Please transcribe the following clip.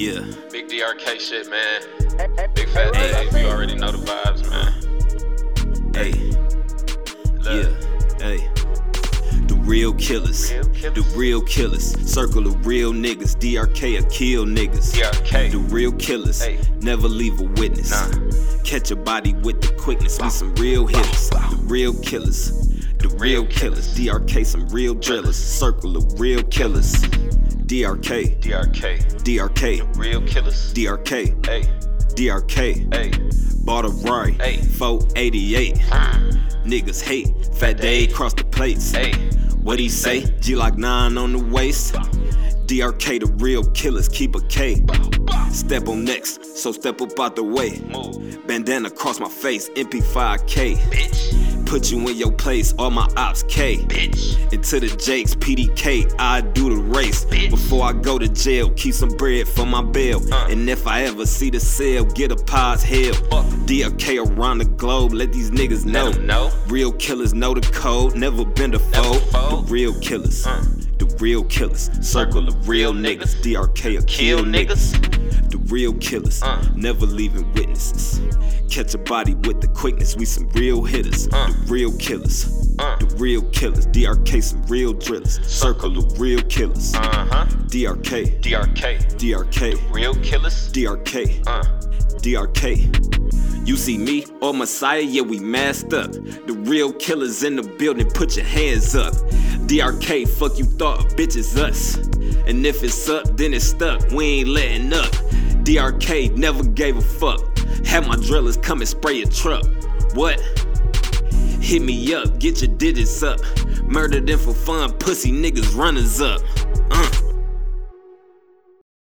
Yeah. Big DRK shit, man. Big fat Dave, you already know the vibes, man. Hey. Look, Yeah. Hey. The real killers. Real killers. The real killers. Circle of real niggas. DRK a kill niggas. DRK. The real killers. Hey. Never leave a witness. Nah. Catch a body with the quickness. We some real hitters. The real killers. The real Real killers. DRK some real drillers. Circle of real killers. DRK. DRK. DRK. The Real killers. DRK. Hey, DRK. hey. Bought a Rari. Hey. 488. Niggas hate. Fat day cross the plates. Hey. What he say? G like 9 on the waist. DRK, the real killers, keep a K. Step on next, so step up out the way. Bandana across my face, MP5K. bitch. Put you in your place, all my ops K. Bitch. Into the Jakes, PDK, I do the race. Bitch. Before I go to jail, keep some bread for my bail. Uh. And if I ever see the cell, get a pause hell. Fuck. DRK around the globe, let these niggas know. Know. Real killers know the code, never been a Never foe. The real killers. Uh. The real killers. Circle of real niggas. DRK a kill, Kill niggas. niggas. The real killers. Uh. Never leaving witnesses. Catch a body with the quickness. We some real hitters. Uh. The real killers. Uh. The real killers. DRK some real drillers. Circle of real killers. Uh huh. DRK. DRK. DRK. Real killers. DRK. Uh. DRK. You see me or Messiah, yeah, we masked up. The real killers in the building, put your hands up. DRK, fuck you thought, bitch, it's us. And if it's up, then it's stuck, we ain't letting up. DRK never gave a fuck. Had my drillers come and spray your truck. What? Hit me up, get your digits up. Murdered them for fun, pussy niggas runners up. Uh.